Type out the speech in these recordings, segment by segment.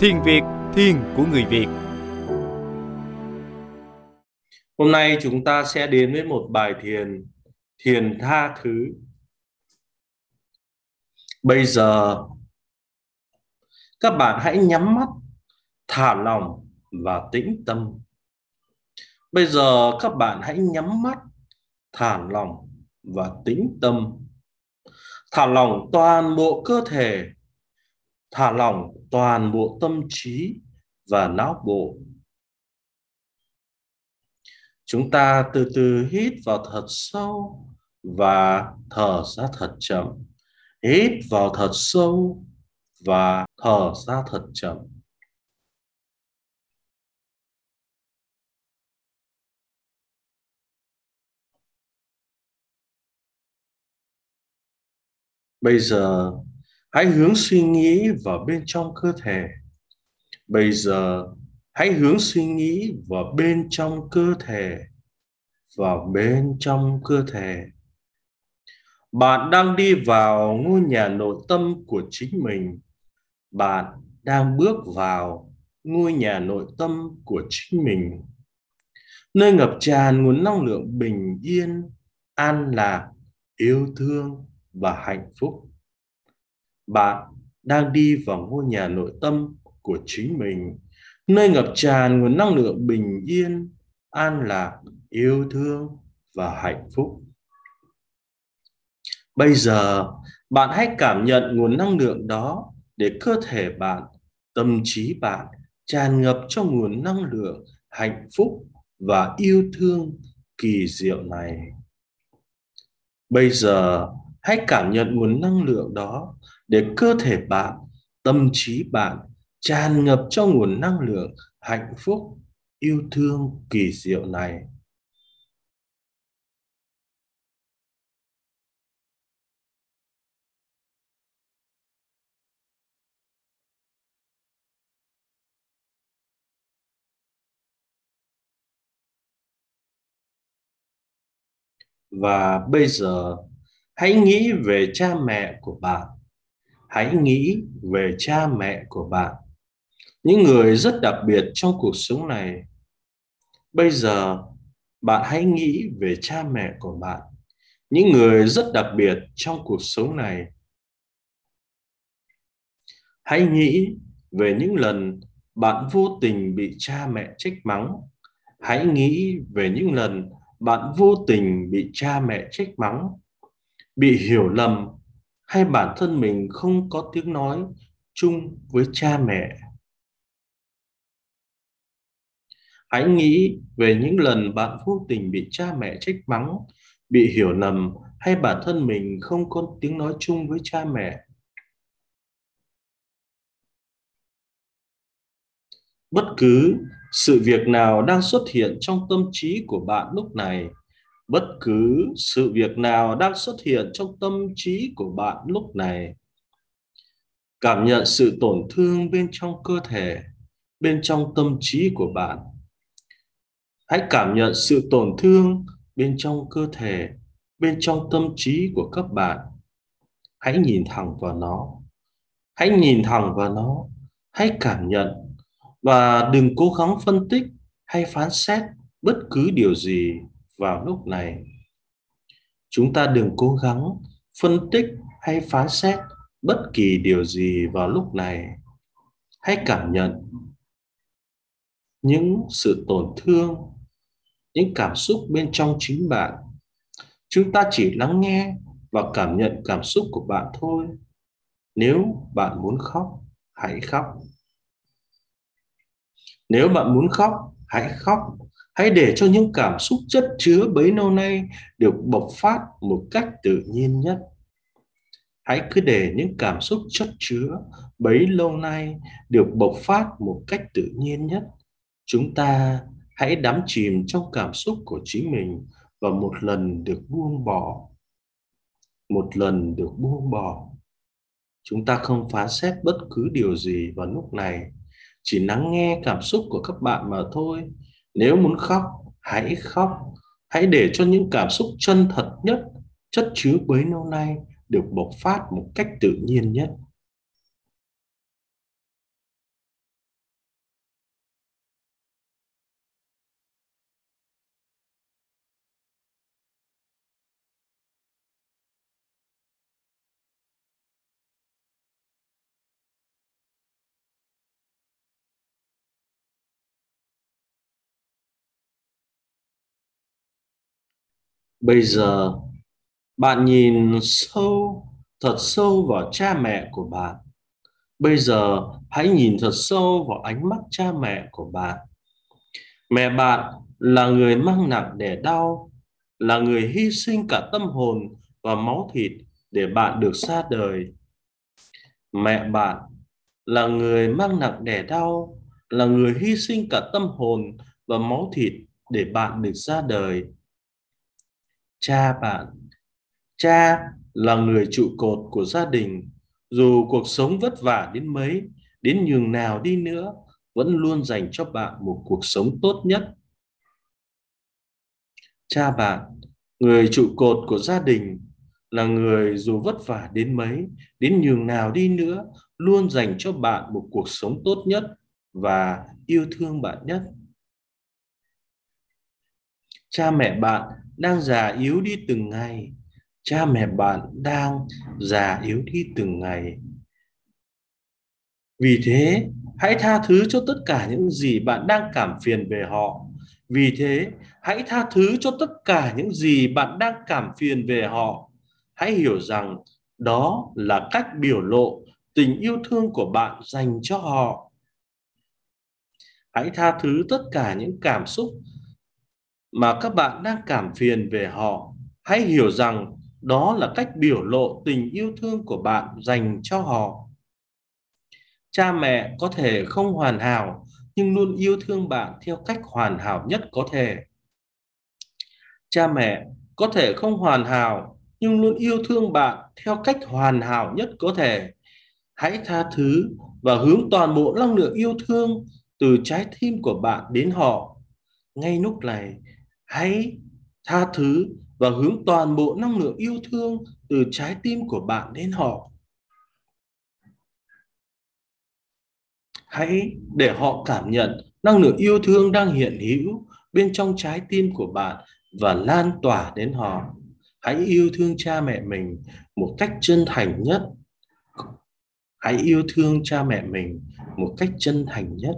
Thiền Việt, thiền của người Việt. Hôm nay chúng ta sẽ đến với một bài thiền, thiền tha thứ. Bây giờ các bạn hãy nhắm mắt, thả lòng và tĩnh tâm. Bây giờ các bạn hãy nhắm mắt, thả lòng và tĩnh tâm. Thả lỏng toàn bộ cơ thể thả lỏng toàn bộ tâm trí và não bộ. Chúng ta từ từ hít vào thật sâu và thở ra thật chậm. Hít vào thật sâu và thở ra thật chậm. Bây giờ hãy hướng suy nghĩ vào bên trong cơ thể. Bây giờ, hãy hướng suy nghĩ vào bên trong cơ thể, vào bên trong cơ thể. Bạn đang đi vào ngôi nhà nội tâm của chính mình. Bạn đang bước vào ngôi nhà nội tâm của chính mình. Nơi ngập tràn nguồn năng lượng bình yên, an lạc, yêu thương và hạnh phúc bạn đang đi vào ngôi nhà nội tâm của chính mình. Nơi ngập tràn nguồn năng lượng bình yên, an lạc, yêu thương và hạnh phúc. Bây giờ, bạn hãy cảm nhận nguồn năng lượng đó để cơ thể bạn, tâm trí bạn tràn ngập trong nguồn năng lượng hạnh phúc và yêu thương kỳ diệu này. Bây giờ, hãy cảm nhận nguồn năng lượng đó để cơ thể bạn, tâm trí bạn tràn ngập trong nguồn năng lượng hạnh phúc, yêu thương kỳ diệu này. Và bây giờ, hãy nghĩ về cha mẹ của bạn hãy nghĩ về cha mẹ của bạn, những người rất đặc biệt trong cuộc sống này. Bây giờ, bạn hãy nghĩ về cha mẹ của bạn, những người rất đặc biệt trong cuộc sống này. Hãy nghĩ về những lần bạn vô tình bị cha mẹ trách mắng. Hãy nghĩ về những lần bạn vô tình bị cha mẹ trách mắng, bị hiểu lầm hay bản thân mình không có tiếng nói chung với cha mẹ? Hãy nghĩ về những lần bạn vô tình bị cha mẹ trách mắng, bị hiểu lầm hay bản thân mình không có tiếng nói chung với cha mẹ. Bất cứ sự việc nào đang xuất hiện trong tâm trí của bạn lúc này bất cứ sự việc nào đang xuất hiện trong tâm trí của bạn lúc này, cảm nhận sự tổn thương bên trong cơ thể, bên trong tâm trí của bạn. Hãy cảm nhận sự tổn thương bên trong cơ thể, bên trong tâm trí của các bạn. Hãy nhìn thẳng vào nó. Hãy nhìn thẳng vào nó. Hãy cảm nhận. Và đừng cố gắng phân tích hay phán xét bất cứ điều gì vào lúc này. Chúng ta đừng cố gắng phân tích hay phán xét bất kỳ điều gì vào lúc này. Hãy cảm nhận những sự tổn thương, những cảm xúc bên trong chính bạn. Chúng ta chỉ lắng nghe và cảm nhận cảm xúc của bạn thôi. Nếu bạn muốn khóc, hãy khóc. Nếu bạn muốn khóc, hãy khóc hãy để cho những cảm xúc chất chứa bấy lâu nay được bộc phát một cách tự nhiên nhất. Hãy cứ để những cảm xúc chất chứa bấy lâu nay được bộc phát một cách tự nhiên nhất. Chúng ta hãy đắm chìm trong cảm xúc của chính mình và một lần được buông bỏ. Một lần được buông bỏ. Chúng ta không phán xét bất cứ điều gì vào lúc này. Chỉ lắng nghe cảm xúc của các bạn mà thôi nếu muốn khóc, hãy khóc. Hãy để cho những cảm xúc chân thật nhất, chất chứa bấy lâu nay, được bộc phát một cách tự nhiên nhất. Bây giờ, bạn nhìn sâu, thật sâu vào cha mẹ của bạn. Bây giờ, hãy nhìn thật sâu vào ánh mắt cha mẹ của bạn. Mẹ bạn là người mang nặng đẻ đau, là người hy sinh cả tâm hồn và máu thịt để bạn được ra đời. Mẹ bạn là người mang nặng đẻ đau, là người hy sinh cả tâm hồn và máu thịt để bạn được ra đời cha bạn. Cha là người trụ cột của gia đình. Dù cuộc sống vất vả đến mấy, đến nhường nào đi nữa, vẫn luôn dành cho bạn một cuộc sống tốt nhất. Cha bạn, người trụ cột của gia đình, là người dù vất vả đến mấy, đến nhường nào đi nữa, luôn dành cho bạn một cuộc sống tốt nhất và yêu thương bạn nhất. Cha mẹ bạn đang già yếu đi từng ngày. Cha mẹ bạn đang già yếu đi từng ngày. Vì thế, hãy tha thứ cho tất cả những gì bạn đang cảm phiền về họ. Vì thế, hãy tha thứ cho tất cả những gì bạn đang cảm phiền về họ. Hãy hiểu rằng đó là cách biểu lộ tình yêu thương của bạn dành cho họ. Hãy tha thứ tất cả những cảm xúc mà các bạn đang cảm phiền về họ, hãy hiểu rằng đó là cách biểu lộ tình yêu thương của bạn dành cho họ. Cha mẹ có thể không hoàn hảo, nhưng luôn yêu thương bạn theo cách hoàn hảo nhất có thể. Cha mẹ có thể không hoàn hảo, nhưng luôn yêu thương bạn theo cách hoàn hảo nhất có thể. Hãy tha thứ và hướng toàn bộ năng lượng yêu thương từ trái tim của bạn đến họ ngay lúc này, hãy tha thứ và hướng toàn bộ năng lượng yêu thương từ trái tim của bạn đến họ. Hãy để họ cảm nhận năng lượng yêu thương đang hiện hữu bên trong trái tim của bạn và lan tỏa đến họ. Hãy yêu thương cha mẹ mình một cách chân thành nhất. Hãy yêu thương cha mẹ mình một cách chân thành nhất.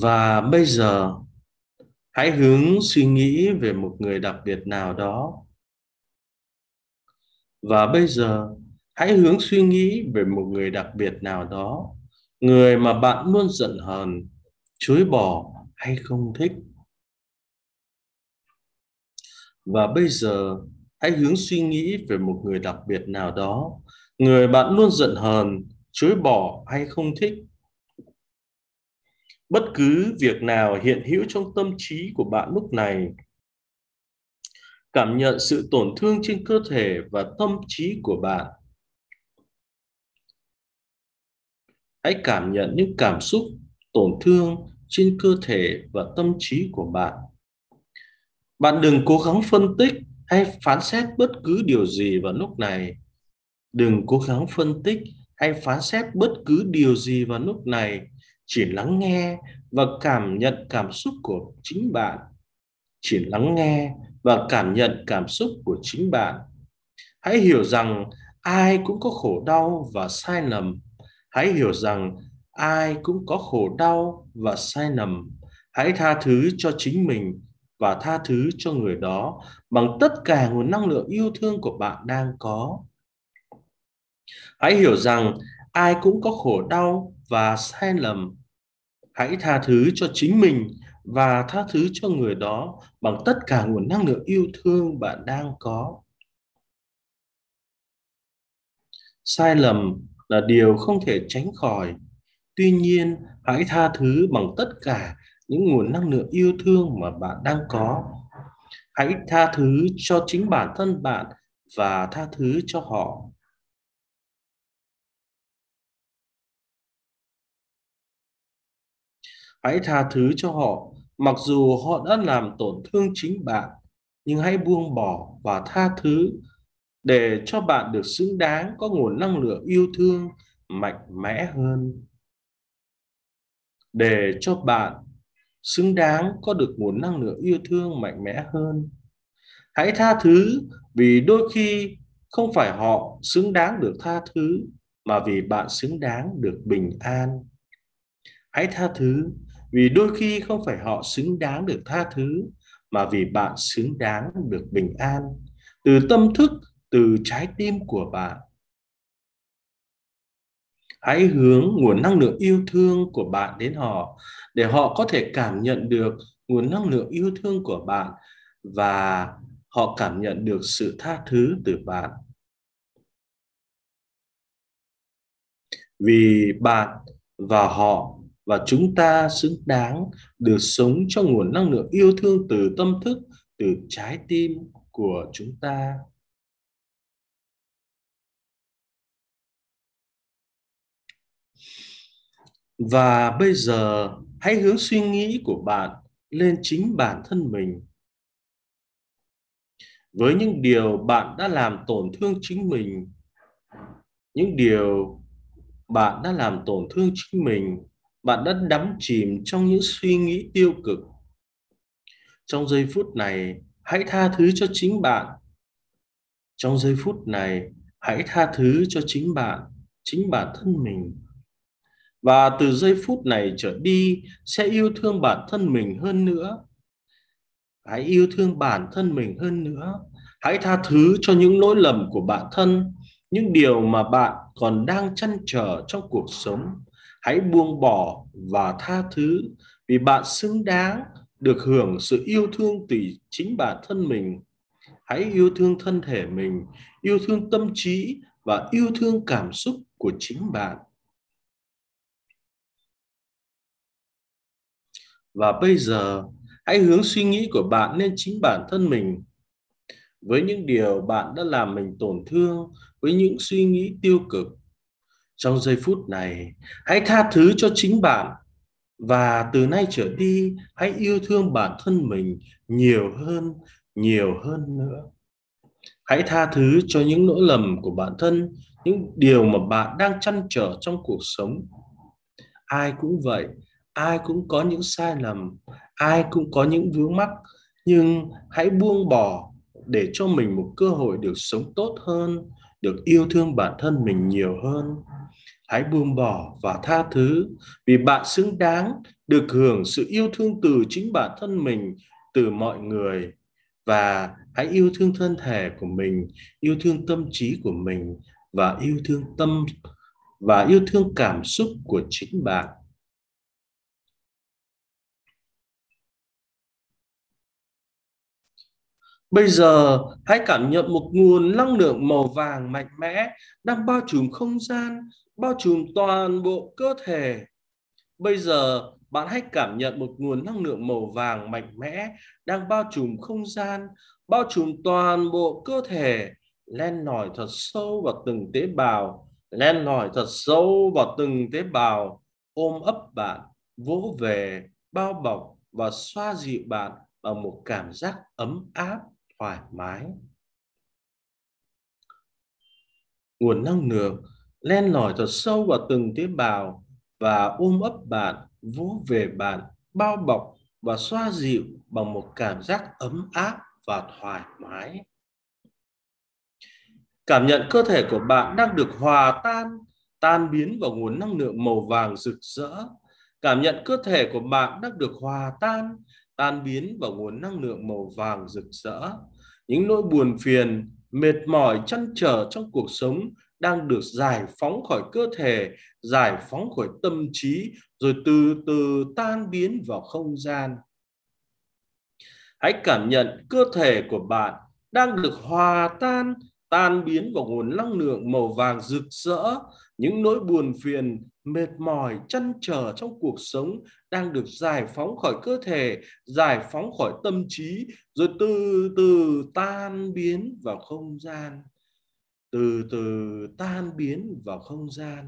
Và bây giờ, hãy hướng suy nghĩ về một người đặc biệt nào đó. Và bây giờ, hãy hướng suy nghĩ về một người đặc biệt nào đó. Người mà bạn luôn giận hờn, chối bỏ hay không thích. Và bây giờ, hãy hướng suy nghĩ về một người đặc biệt nào đó. Người bạn luôn giận hờn, chối bỏ hay không thích bất cứ việc nào hiện hữu trong tâm trí của bạn lúc này, cảm nhận sự tổn thương trên cơ thể và tâm trí của bạn, hãy cảm nhận những cảm xúc tổn thương trên cơ thể và tâm trí của bạn. Bạn đừng cố gắng phân tích hay phán xét bất cứ điều gì vào lúc này. Đừng cố gắng phân tích hay phán xét bất cứ điều gì vào lúc này chỉ lắng nghe và cảm nhận cảm xúc của chính bạn. Chỉ lắng nghe và cảm nhận cảm xúc của chính bạn. Hãy hiểu rằng ai cũng có khổ đau và sai lầm. Hãy hiểu rằng ai cũng có khổ đau và sai lầm. Hãy tha thứ cho chính mình và tha thứ cho người đó bằng tất cả nguồn năng lượng yêu thương của bạn đang có. Hãy hiểu rằng ai cũng có khổ đau và sai lầm. Hãy tha thứ cho chính mình và tha thứ cho người đó bằng tất cả nguồn năng lượng yêu thương bạn đang có. Sai lầm là điều không thể tránh khỏi. Tuy nhiên, hãy tha thứ bằng tất cả những nguồn năng lượng yêu thương mà bạn đang có. Hãy tha thứ cho chính bản thân bạn và tha thứ cho họ. Hãy tha thứ cho họ, mặc dù họ đã làm tổn thương chính bạn, nhưng hãy buông bỏ và tha thứ để cho bạn được xứng đáng, có nguồn năng lượng yêu thương mạnh mẽ hơn. Để cho bạn xứng đáng, có được nguồn năng lượng yêu thương mạnh mẽ hơn. Hãy tha thứ vì đôi khi không phải họ xứng đáng được tha thứ, mà vì bạn xứng đáng được bình an. Hãy tha thứ vì đôi khi không phải họ xứng đáng được tha thứ, mà vì bạn xứng đáng được bình an. Từ tâm thức, từ trái tim của bạn. Hãy hướng nguồn năng lượng yêu thương của bạn đến họ, để họ có thể cảm nhận được nguồn năng lượng yêu thương của bạn và họ cảm nhận được sự tha thứ từ bạn. Vì bạn và họ và chúng ta xứng đáng được sống trong nguồn năng lượng yêu thương từ tâm thức, từ trái tim của chúng ta. Và bây giờ, hãy hướng suy nghĩ của bạn lên chính bản thân mình. Với những điều bạn đã làm tổn thương chính mình, những điều bạn đã làm tổn thương chính mình bạn đã đắm chìm trong những suy nghĩ tiêu cực. Trong giây phút này, hãy tha thứ cho chính bạn. Trong giây phút này, hãy tha thứ cho chính bạn, chính bản thân mình. Và từ giây phút này trở đi, sẽ yêu thương bản thân mình hơn nữa. Hãy yêu thương bản thân mình hơn nữa. Hãy tha thứ cho những lỗi lầm của bản thân, những điều mà bạn còn đang chăn trở trong cuộc sống hãy buông bỏ và tha thứ, vì bạn xứng đáng được hưởng sự yêu thương từ chính bản thân mình. Hãy yêu thương thân thể mình, yêu thương tâm trí và yêu thương cảm xúc của chính bạn. Và bây giờ, hãy hướng suy nghĩ của bạn lên chính bản thân mình. Với những điều bạn đã làm mình tổn thương, với những suy nghĩ tiêu cực trong giây phút này, hãy tha thứ cho chính bạn. Và từ nay trở đi, hãy yêu thương bản thân mình nhiều hơn nhiều hơn nữa. Hãy tha thứ cho những lỗi lầm của bản thân, những điều mà bạn đang chăn trở trong cuộc sống. Ai cũng vậy, ai cũng có những sai lầm, ai cũng có những vướng mắc, nhưng hãy buông bỏ để cho mình một cơ hội được sống tốt hơn được yêu thương bản thân mình nhiều hơn. Hãy buông bỏ và tha thứ, vì bạn xứng đáng được hưởng sự yêu thương từ chính bản thân mình, từ mọi người. Và hãy yêu thương thân thể của mình, yêu thương tâm trí của mình và yêu thương tâm, và yêu thương cảm xúc của chính bạn. Bây giờ hãy cảm nhận một nguồn năng lượng màu vàng mạnh mẽ đang bao trùm không gian, bao trùm toàn bộ cơ thể. Bây giờ bạn hãy cảm nhận một nguồn năng lượng màu vàng mạnh mẽ đang bao trùm không gian, bao trùm toàn bộ cơ thể, len lỏi thật sâu vào từng tế bào, len lỏi thật sâu vào từng tế bào, ôm ấp bạn, vỗ về, bao bọc và xoa dịu bạn bằng một cảm giác ấm áp thoải mái. Nguồn năng lượng len lỏi thật sâu vào từng tế bào và ôm ấp bạn, vỗ về bạn, bao bọc và xoa dịu bằng một cảm giác ấm áp và thoải mái. Cảm nhận cơ thể của bạn đang được hòa tan tan biến vào nguồn năng lượng màu vàng rực rỡ. Cảm nhận cơ thể của bạn đang được hòa tan tan biến vào nguồn năng lượng màu vàng rực rỡ. Những nỗi buồn phiền, mệt mỏi, chăn trở trong cuộc sống đang được giải phóng khỏi cơ thể, giải phóng khỏi tâm trí, rồi từ từ tan biến vào không gian. Hãy cảm nhận cơ thể của bạn đang được hòa tan tan biến vào nguồn năng lượng màu vàng rực rỡ, những nỗi buồn phiền, mệt mỏi, chăn trở trong cuộc sống đang được giải phóng khỏi cơ thể, giải phóng khỏi tâm trí, rồi từ từ tan biến vào không gian. Từ từ tan biến vào không gian.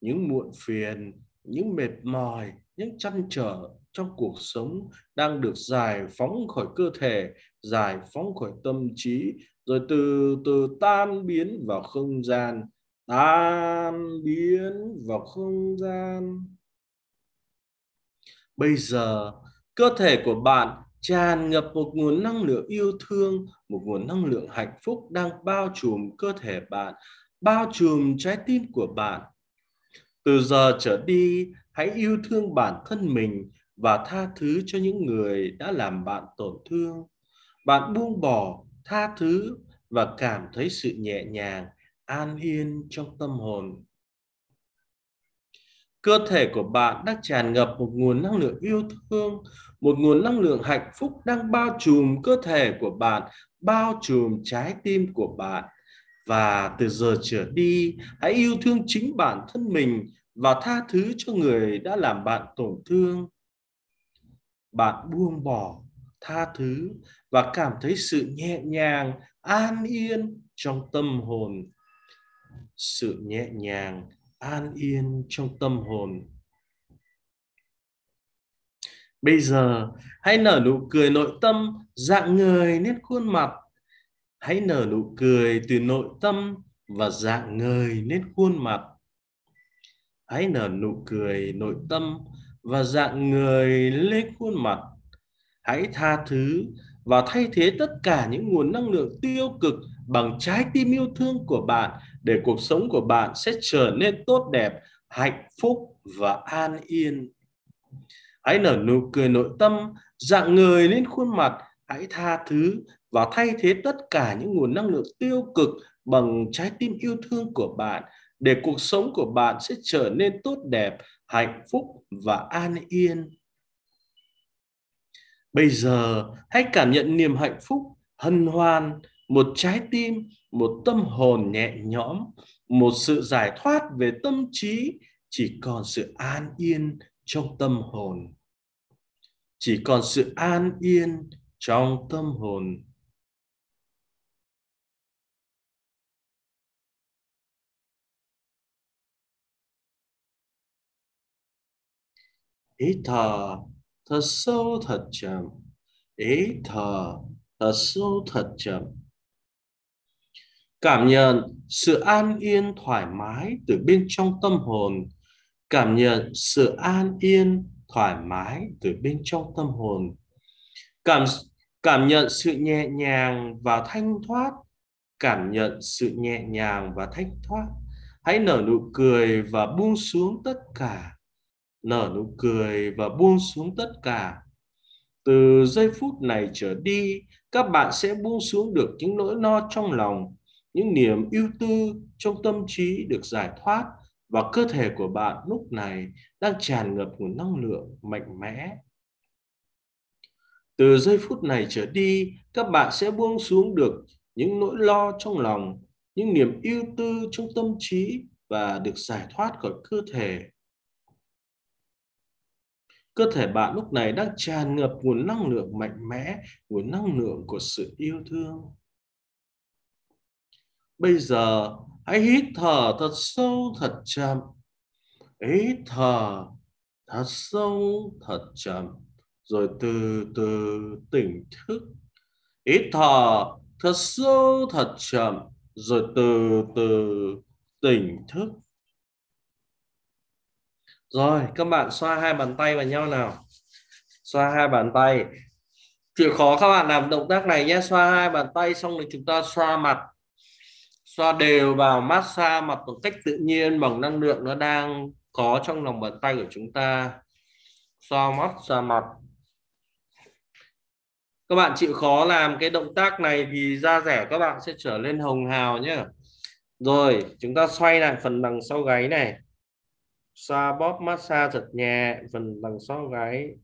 Những muộn phiền, những mệt mỏi, những chăn trở trong cuộc sống đang được giải phóng khỏi cơ thể, giải phóng khỏi tâm trí rồi từ từ tan biến vào không gian tan biến vào không gian bây giờ cơ thể của bạn tràn ngập một nguồn năng lượng yêu thương, một nguồn năng lượng hạnh phúc đang bao trùm cơ thể bạn, bao trùm trái tim của bạn. Từ giờ trở đi, hãy yêu thương bản thân mình và tha thứ cho những người đã làm bạn tổn thương. Bạn buông bỏ, tha thứ và cảm thấy sự nhẹ nhàng, an yên trong tâm hồn. Cơ thể của bạn đang tràn ngập một nguồn năng lượng yêu thương, một nguồn năng lượng hạnh phúc đang bao trùm cơ thể của bạn, bao trùm trái tim của bạn. Và từ giờ trở đi, hãy yêu thương chính bản thân mình và tha thứ cho người đã làm bạn tổn thương. Bạn buông bỏ, tha thứ và cảm thấy sự nhẹ nhàng, an yên trong tâm hồn. Sự nhẹ nhàng, an yên trong tâm hồn. Bây giờ, hãy nở nụ cười nội tâm dạng người nét khuôn mặt. Hãy nở nụ cười từ nội tâm và dạng người nét khuôn mặt. Hãy nở nụ cười nội tâm và dạng người lên khuôn mặt. Hãy tha thứ và thay thế tất cả những nguồn năng lượng tiêu cực bằng trái tim yêu thương của bạn để cuộc sống của bạn sẽ trở nên tốt đẹp, hạnh phúc và an yên. Hãy nở nụ cười nội tâm, dạng người lên khuôn mặt, hãy tha thứ và thay thế tất cả những nguồn năng lượng tiêu cực bằng trái tim yêu thương của bạn để cuộc sống của bạn sẽ trở nên tốt đẹp, hạnh phúc và an yên. Bây giờ hãy cảm nhận niềm hạnh phúc, hân hoan, một trái tim, một tâm hồn nhẹ nhõm, một sự giải thoát về tâm trí, chỉ còn sự an yên trong tâm hồn. Chỉ còn sự an yên trong tâm hồn. Hít thở thật sâu thật chậm. ý thở thật sâu thật chậm. Cảm nhận sự an yên thoải mái từ bên trong tâm hồn. Cảm nhận sự an yên thoải mái từ bên trong tâm hồn. Cảm cảm nhận sự nhẹ nhàng và thanh thoát. Cảm nhận sự nhẹ nhàng và thanh thoát. Hãy nở nụ cười và buông xuống tất cả. Nở nụ cười và buông xuống tất cả. Từ giây phút này trở đi, các bạn sẽ buông xuống được những nỗi lo trong lòng, những niềm ưu tư trong tâm trí được giải thoát và cơ thể của bạn lúc này đang tràn ngập nguồn năng lượng mạnh mẽ. Từ giây phút này trở đi, các bạn sẽ buông xuống được những nỗi lo trong lòng, những niềm ưu tư trong tâm trí và được giải thoát khỏi cơ thể. Cơ thể bạn lúc này đang tràn ngập nguồn năng lượng mạnh mẽ, nguồn năng lượng của sự yêu thương. Bây giờ hãy hít thở thật sâu thật chậm. Hít thở thật sâu thật chậm. Rồi từ từ tỉnh thức. Hít thở thật sâu thật chậm. Rồi từ từ tỉnh thức. Rồi, các bạn xoa hai bàn tay vào nhau nào. Xoa hai bàn tay. Chịu khó các bạn làm động tác này nhé. Xoa hai bàn tay xong rồi chúng ta xoa mặt. Xoa đều vào massage mặt một cách tự nhiên bằng năng lượng nó đang có trong lòng bàn tay của chúng ta. Xoa mắt, xoa mặt. Các bạn chịu khó làm cái động tác này thì da rẻ các bạn sẽ trở lên hồng hào nhé. Rồi, chúng ta xoay lại phần đằng sau gáy này xoa bóp massage thật nhẹ phần đằng sau gáy